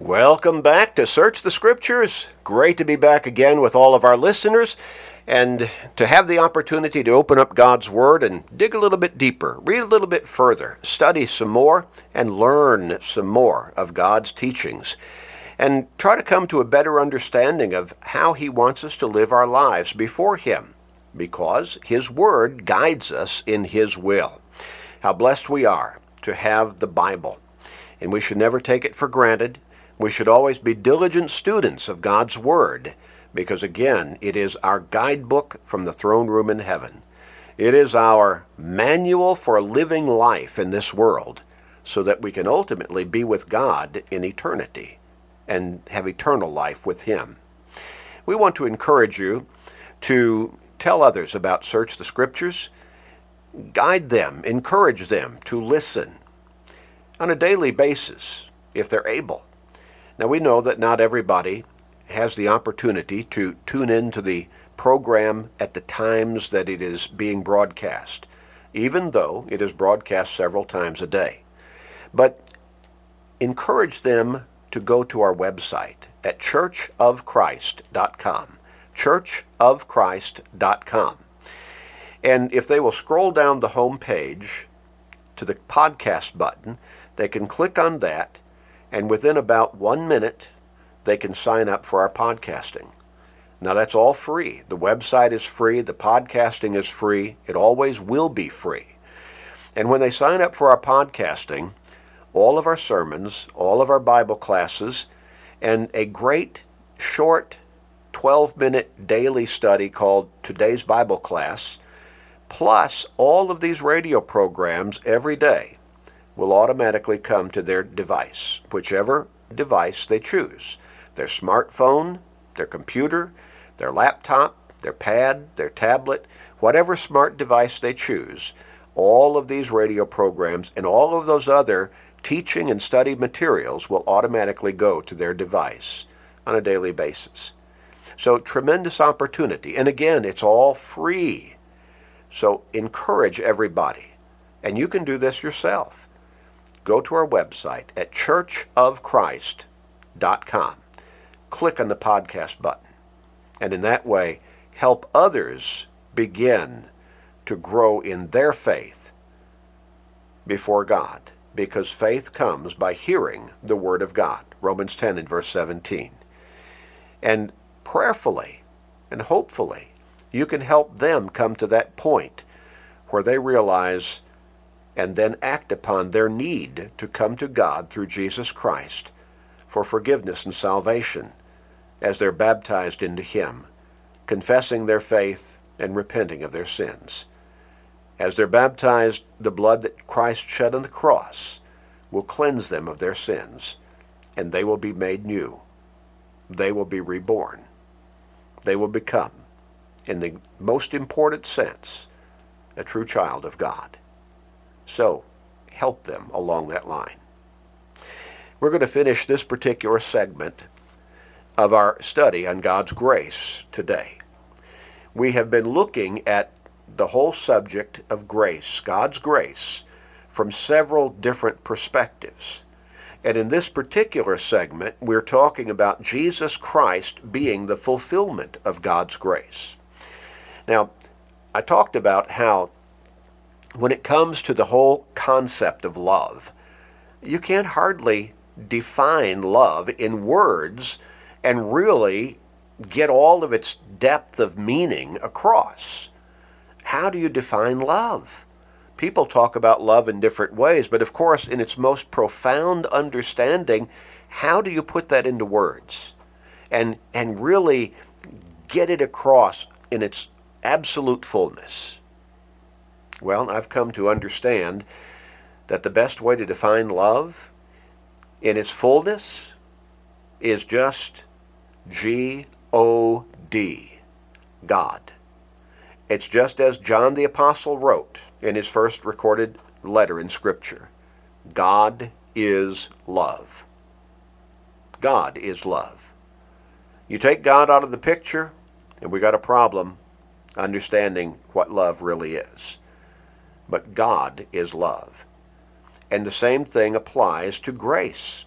Welcome back to Search the Scriptures. Great to be back again with all of our listeners and to have the opportunity to open up God's Word and dig a little bit deeper, read a little bit further, study some more, and learn some more of God's teachings. And try to come to a better understanding of how He wants us to live our lives before Him, because His Word guides us in His will. How blessed we are to have the Bible, and we should never take it for granted we should always be diligent students of God's Word, because again, it is our guidebook from the throne room in heaven. It is our manual for living life in this world, so that we can ultimately be with God in eternity and have eternal life with Him. We want to encourage you to tell others about Search the Scriptures, guide them, encourage them to listen on a daily basis if they're able. Now, we know that not everybody has the opportunity to tune into the program at the times that it is being broadcast, even though it is broadcast several times a day. But encourage them to go to our website at churchofchrist.com. Churchofchrist.com. And if they will scroll down the home page to the podcast button, they can click on that and within about one minute, they can sign up for our podcasting. Now, that's all free. The website is free, the podcasting is free, it always will be free. And when they sign up for our podcasting, all of our sermons, all of our Bible classes, and a great short 12 minute daily study called Today's Bible Class, plus all of these radio programs every day will automatically come to their device, whichever device they choose their smartphone, their computer, their laptop, their pad, their tablet, whatever smart device they choose. All of these radio programs and all of those other teaching and study materials will automatically go to their device on a daily basis. So, tremendous opportunity. And again, it's all free. So, encourage everybody. And you can do this yourself go to our website at churchofchrist.com. Click on the podcast button. And in that way, help others begin to grow in their faith before God. Because faith comes by hearing the Word of God. Romans 10 and verse 17. And prayerfully and hopefully, you can help them come to that point where they realize and then act upon their need to come to God through Jesus Christ for forgiveness and salvation as they're baptized into Him, confessing their faith and repenting of their sins. As they're baptized, the blood that Christ shed on the cross will cleanse them of their sins, and they will be made new. They will be reborn. They will become, in the most important sense, a true child of God. So help them along that line. We're going to finish this particular segment of our study on God's grace today. We have been looking at the whole subject of grace, God's grace, from several different perspectives. And in this particular segment, we're talking about Jesus Christ being the fulfillment of God's grace. Now, I talked about how when it comes to the whole concept of love, you can't hardly define love in words and really get all of its depth of meaning across. How do you define love? People talk about love in different ways, but of course, in its most profound understanding, how do you put that into words and, and really get it across in its absolute fullness? Well, I've come to understand that the best way to define love in its fullness is just G O D, God. It's just as John the Apostle wrote in his first recorded letter in Scripture God is love. God is love. You take God out of the picture, and we got a problem understanding what love really is but God is love. And the same thing applies to grace.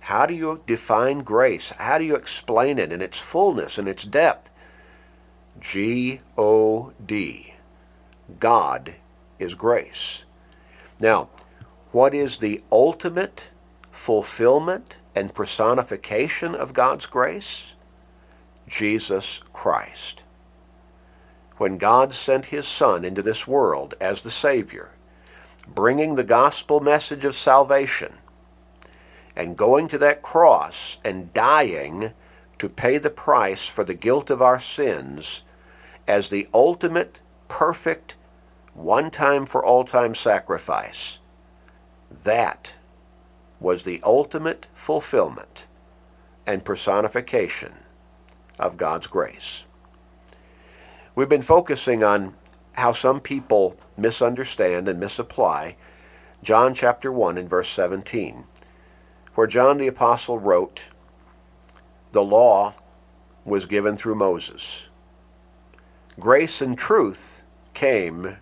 How do you define grace? How do you explain it in its fullness and its depth? G O D. God is grace. Now, what is the ultimate fulfillment and personification of God's grace? Jesus Christ. When God sent his Son into this world as the Savior, bringing the gospel message of salvation, and going to that cross and dying to pay the price for the guilt of our sins as the ultimate, perfect, one time for all time sacrifice. That was the ultimate fulfillment and personification of God's grace. We've been focusing on how some people misunderstand and misapply John chapter 1 and verse 17, where John the Apostle wrote, The law was given through Moses. Grace and truth came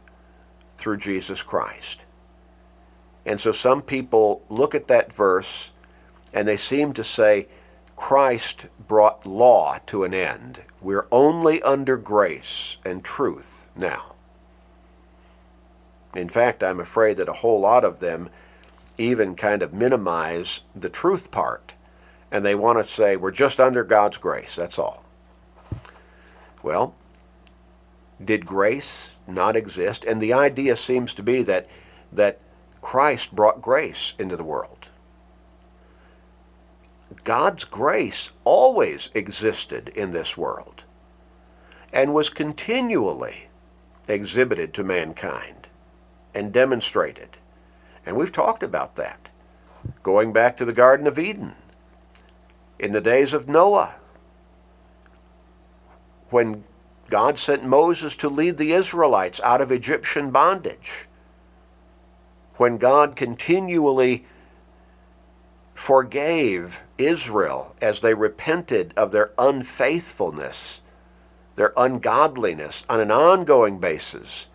through Jesus Christ. And so some people look at that verse and they seem to say, Christ brought law to an end. We're only under grace and truth now. In fact, I'm afraid that a whole lot of them even kind of minimize the truth part. And they want to say, we're just under God's grace, that's all. Well, did grace not exist? And the idea seems to be that, that Christ brought grace into the world. God's grace always existed in this world and was continually exhibited to mankind and demonstrated. And we've talked about that. Going back to the Garden of Eden, in the days of Noah, when God sent Moses to lead the Israelites out of Egyptian bondage, when God continually forgave Israel as they repented of their unfaithfulness, their ungodliness on an ongoing basis,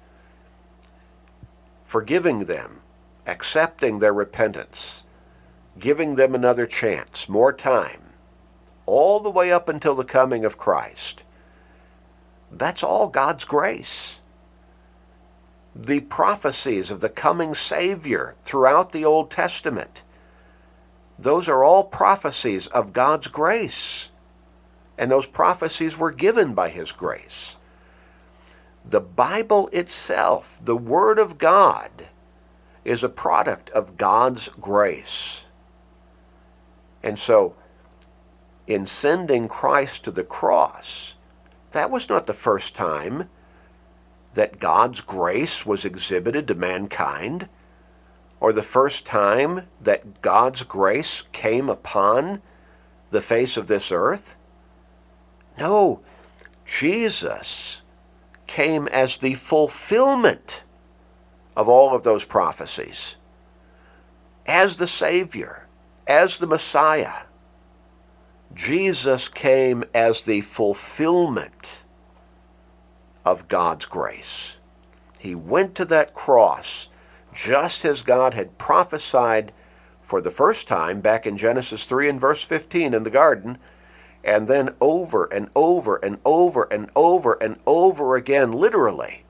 forgiving them, accepting their repentance, giving them another chance, more time, all the way up until the coming of Christ. That's all God's grace. The prophecies of the coming Savior throughout the Old Testament those are all prophecies of God's grace. And those prophecies were given by His grace. The Bible itself, the Word of God, is a product of God's grace. And so, in sending Christ to the cross, that was not the first time that God's grace was exhibited to mankind or the first time that God's grace came upon the face of this earth? No, Jesus came as the fulfillment of all of those prophecies, as the Savior, as the Messiah. Jesus came as the fulfillment of God's grace. He went to that cross just as God had prophesied for the first time back in Genesis 3 and verse 15 in the garden, and then over and over and over and over and over again, literally,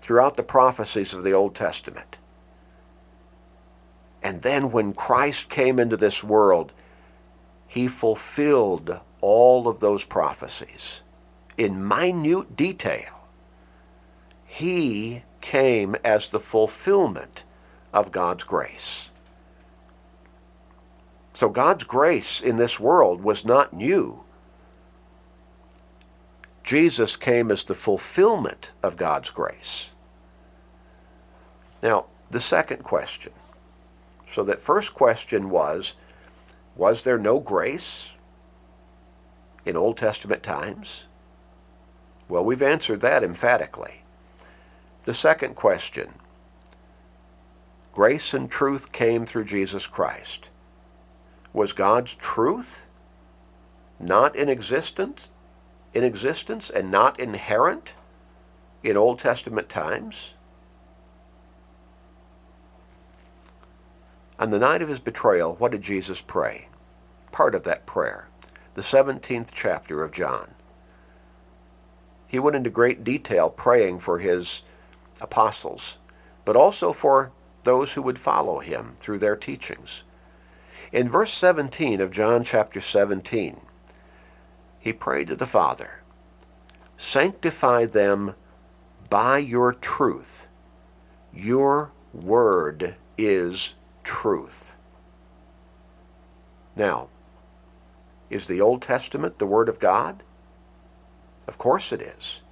throughout the prophecies of the Old Testament. And then when Christ came into this world, he fulfilled all of those prophecies in minute detail. He came as the fulfillment of God's grace. So God's grace in this world was not new. Jesus came as the fulfillment of God's grace. Now, the second question. So that first question was, was there no grace in Old Testament times? Well, we've answered that emphatically. The second question Grace and truth came through Jesus Christ. Was God's truth not in existence, in existence and not inherent in Old Testament times? On the night of his betrayal, what did Jesus pray? part of that prayer, the 17th chapter of John. He went into great detail praying for his apostles, but also for those who would follow him through their teachings. In verse 17 of John chapter 17, he prayed to the Father, Sanctify them by your truth. Your word is truth. Now, is the Old Testament the Word of God? Of course it is.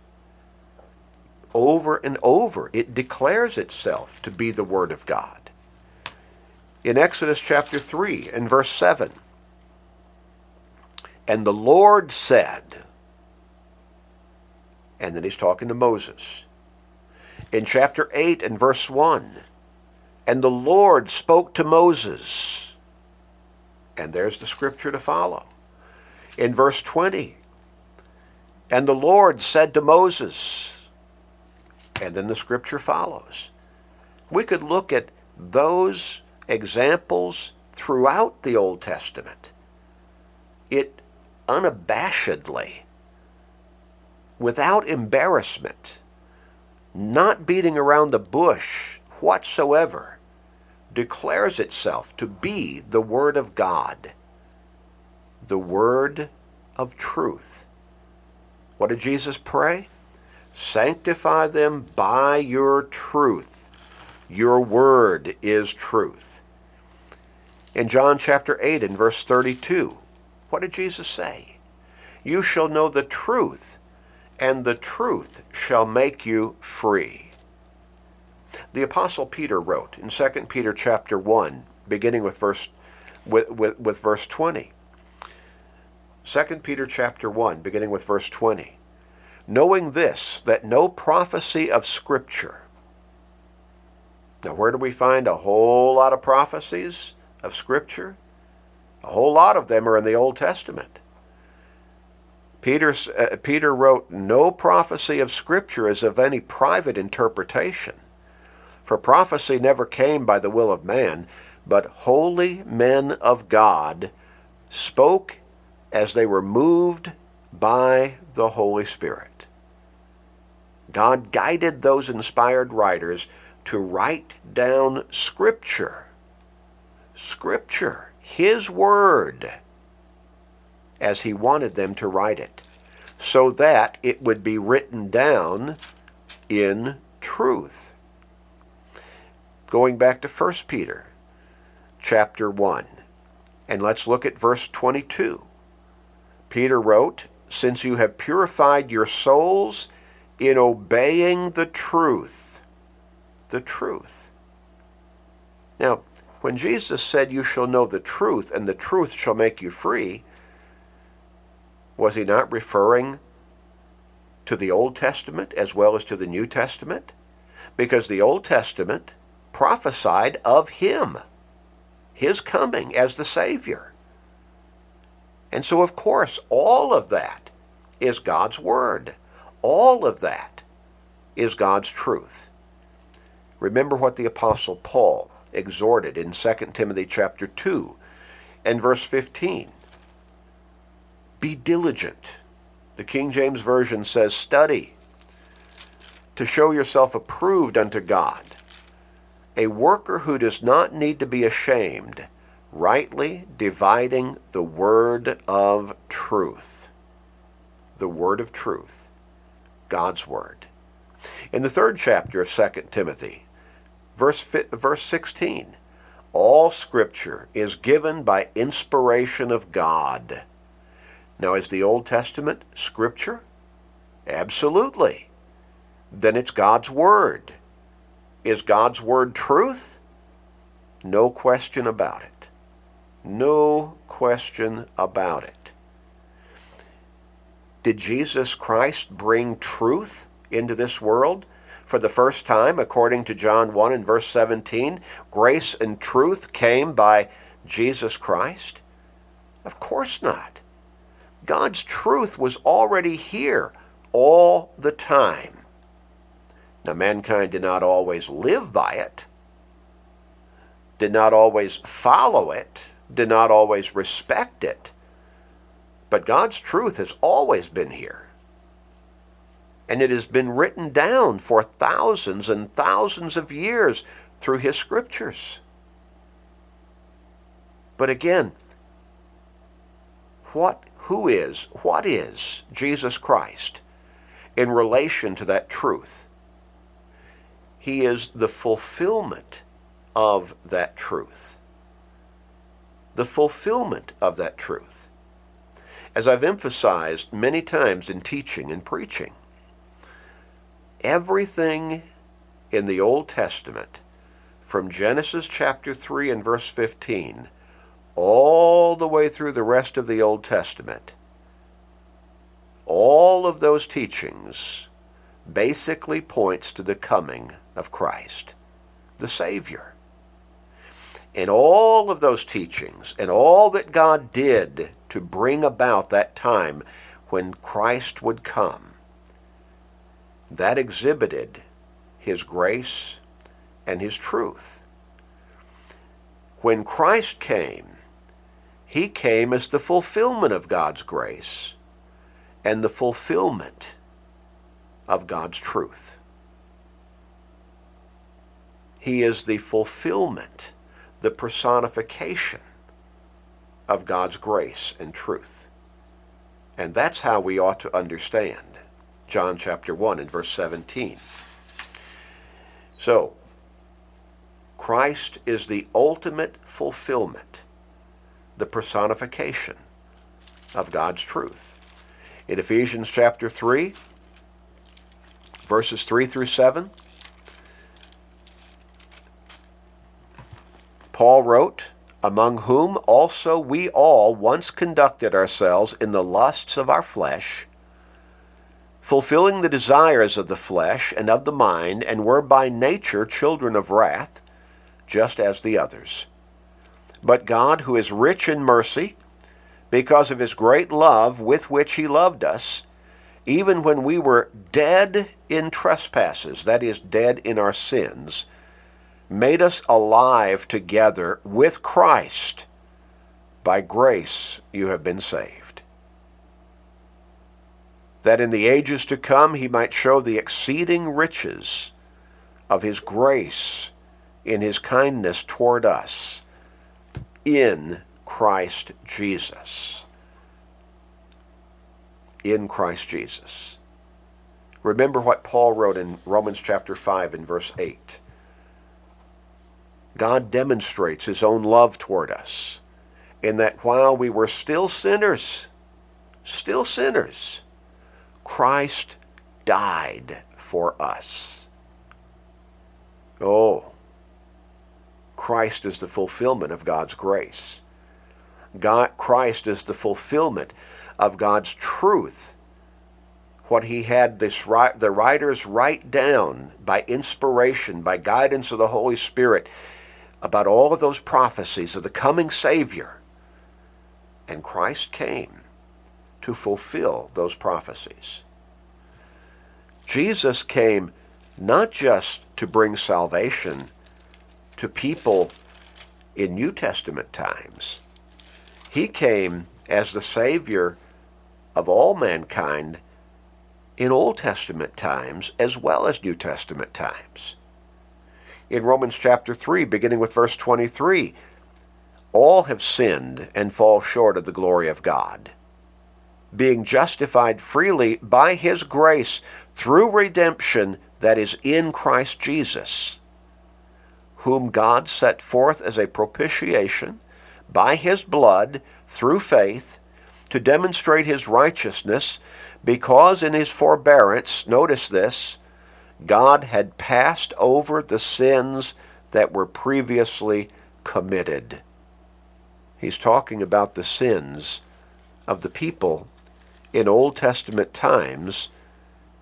Over and over, it declares itself to be the Word of God. In Exodus chapter 3 and verse 7, and the Lord said, and then he's talking to Moses. In chapter 8 and verse 1, and the Lord spoke to Moses. And there's the scripture to follow. In verse 20, and the Lord said to Moses, and then the scripture follows. We could look at those examples throughout the Old Testament. It unabashedly, without embarrassment, not beating around the bush whatsoever, declares itself to be the Word of God, the Word of truth. What did Jesus pray? Sanctify them by your truth. Your word is truth. In John chapter 8 and verse 32, what did Jesus say? You shall know the truth, and the truth shall make you free. The apostle Peter wrote in 2 Peter chapter 1, beginning with verse with, with, with verse 20. 2 Peter chapter 1, beginning with verse 20. Knowing this, that no prophecy of Scripture. Now, where do we find a whole lot of prophecies of Scripture? A whole lot of them are in the Old Testament. Peter, uh, Peter wrote, No prophecy of Scripture is of any private interpretation. For prophecy never came by the will of man, but holy men of God spoke as they were moved by the Holy Spirit. God guided those inspired writers to write down Scripture. Scripture, His Word, as He wanted them to write it, so that it would be written down in truth. Going back to 1 Peter chapter 1, and let's look at verse 22. Peter wrote, Since you have purified your souls in obeying the truth. The truth. Now, when Jesus said, You shall know the truth, and the truth shall make you free, was he not referring to the Old Testament as well as to the New Testament? Because the Old Testament prophesied of him, his coming as the Savior. And so, of course, all of that is God's Word. All of that is God's truth. Remember what the Apostle Paul exhorted in 2 Timothy chapter 2 and verse 15. Be diligent. The King James Version says, study to show yourself approved unto God, a worker who does not need to be ashamed rightly dividing the word of truth. The word of truth, God's word. In the third chapter of 2 Timothy, verse, verse 16, all scripture is given by inspiration of God. Now, is the Old Testament scripture? Absolutely. Then it's God's word. Is God's word truth? No question about it. No question about it. Did Jesus Christ bring truth into this world? For the first time, according to John 1 and verse 17, grace and truth came by Jesus Christ? Of course not. God's truth was already here all the time. Now, mankind did not always live by it, did not always follow it, did not always respect it. But God's truth has always been here. And it has been written down for thousands and thousands of years through His scriptures. But again, what, who is, what is Jesus Christ in relation to that truth? He is the fulfillment of that truth. The fulfillment of that truth. As I've emphasized many times in teaching and preaching, everything in the Old Testament, from Genesis chapter 3 and verse 15, all the way through the rest of the Old Testament, all of those teachings basically points to the coming of Christ, the Savior. And all of those teachings and all that God did to bring about that time when Christ would come, that exhibited his grace and his truth. When Christ came, he came as the fulfillment of God's grace and the fulfillment of God's truth. He is the fulfillment, the personification of God's grace and truth. And that's how we ought to understand John chapter 1 and verse 17. So, Christ is the ultimate fulfillment, the personification of God's truth. In Ephesians chapter 3, verses 3 through 7, Paul wrote, Among whom also we all once conducted ourselves in the lusts of our flesh, fulfilling the desires of the flesh and of the mind, and were by nature children of wrath, just as the others. But God, who is rich in mercy, because of his great love with which he loved us, even when we were dead in trespasses, that is, dead in our sins, made us alive together with Christ. By grace you have been saved. That in the ages to come he might show the exceeding riches of his grace in his kindness toward us in Christ Jesus. In Christ Jesus. Remember what Paul wrote in Romans chapter 5 and verse 8. God demonstrates his own love toward us in that while we were still sinners, still sinners, Christ died for us. Oh, Christ is the fulfillment of God's grace. God, Christ is the fulfillment of God's truth. What he had this, the writers write down by inspiration, by guidance of the Holy Spirit, about all of those prophecies of the coming Savior. And Christ came to fulfill those prophecies. Jesus came not just to bring salvation to people in New Testament times, he came as the Savior of all mankind in Old Testament times as well as New Testament times in Romans chapter 3, beginning with verse 23. All have sinned and fall short of the glory of God, being justified freely by his grace through redemption that is in Christ Jesus, whom God set forth as a propitiation by his blood through faith to demonstrate his righteousness, because in his forbearance, notice this, God had passed over the sins that were previously committed. He's talking about the sins of the people in Old Testament times.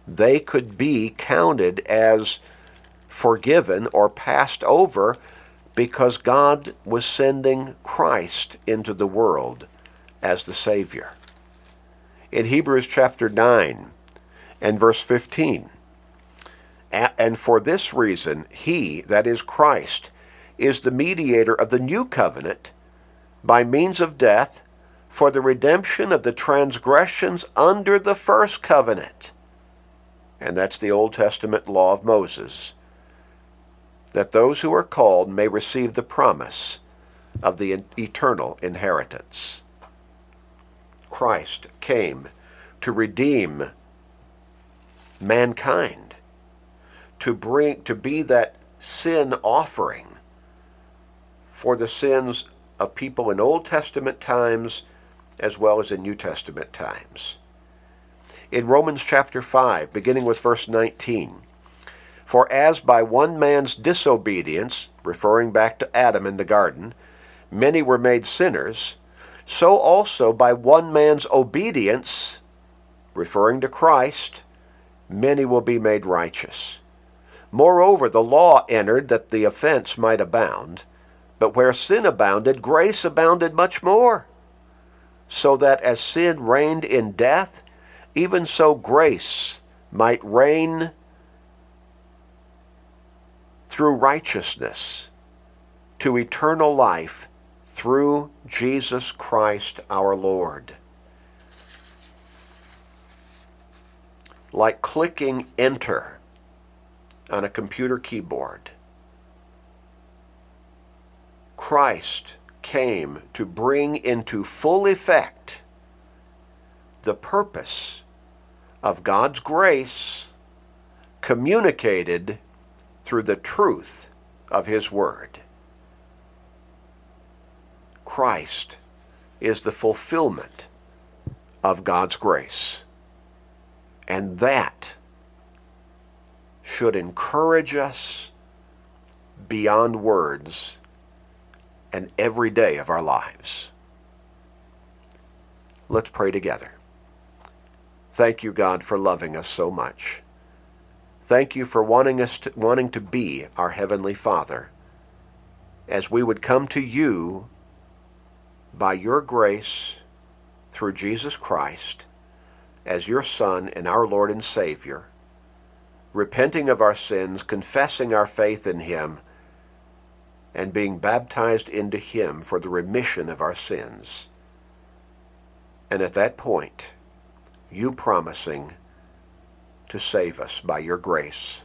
They could be counted as forgiven or passed over because God was sending Christ into the world as the Savior. In Hebrews chapter 9 and verse 15, and for this reason, he, that is Christ, is the mediator of the new covenant, by means of death for the redemption of the transgressions under the first covenant. And that's the Old Testament law of Moses, that those who are called may receive the promise of the eternal inheritance. Christ came to redeem mankind, to bring to be that sin offering for the sins of people in Old Testament times as well as in New Testament times. In Romans chapter 5, beginning with verse 19, For as by one man's disobedience, referring back to Adam in the garden, many were made sinners, so also by one man's obedience, referring to Christ, many will be made righteous. Moreover, the law entered that the offense might abound, but where sin abounded, grace abounded much more. So that as sin reigned in death, even so grace might reign through righteousness to eternal life through Jesus Christ our Lord. Like clicking enter on a computer keyboard, Christ came to bring into full effect the purpose of God's grace communicated through the truth of His Word. Christ is the fulfillment of God's grace. And that should encourage us beyond words and every day of our lives. Let's pray together. Thank you, God, for loving us so much. Thank you for wanting us to, wanting to be our heavenly Father. As we would come to you by your grace through Jesus Christ as your Son and our Lord and Savior, repenting of our sins, confessing our faith in him, and being baptized into him for the remission of our sins. And at that point, you promising to save us by your grace.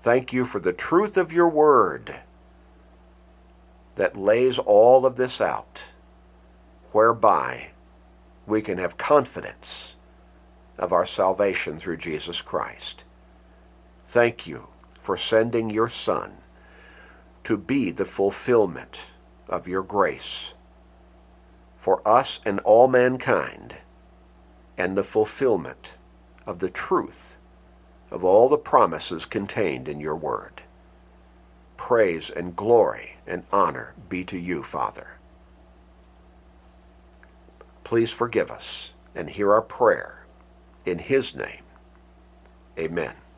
Thank you for the truth of your word that lays all of this out, whereby we can have confidence of our salvation through Jesus Christ. Thank you for sending your Son to be the fulfillment of your grace for us and all mankind, and the fulfillment of the truth of all the promises contained in your word. Praise and glory and honor be to you, Father. Please forgive us and hear our prayer. In his name, amen.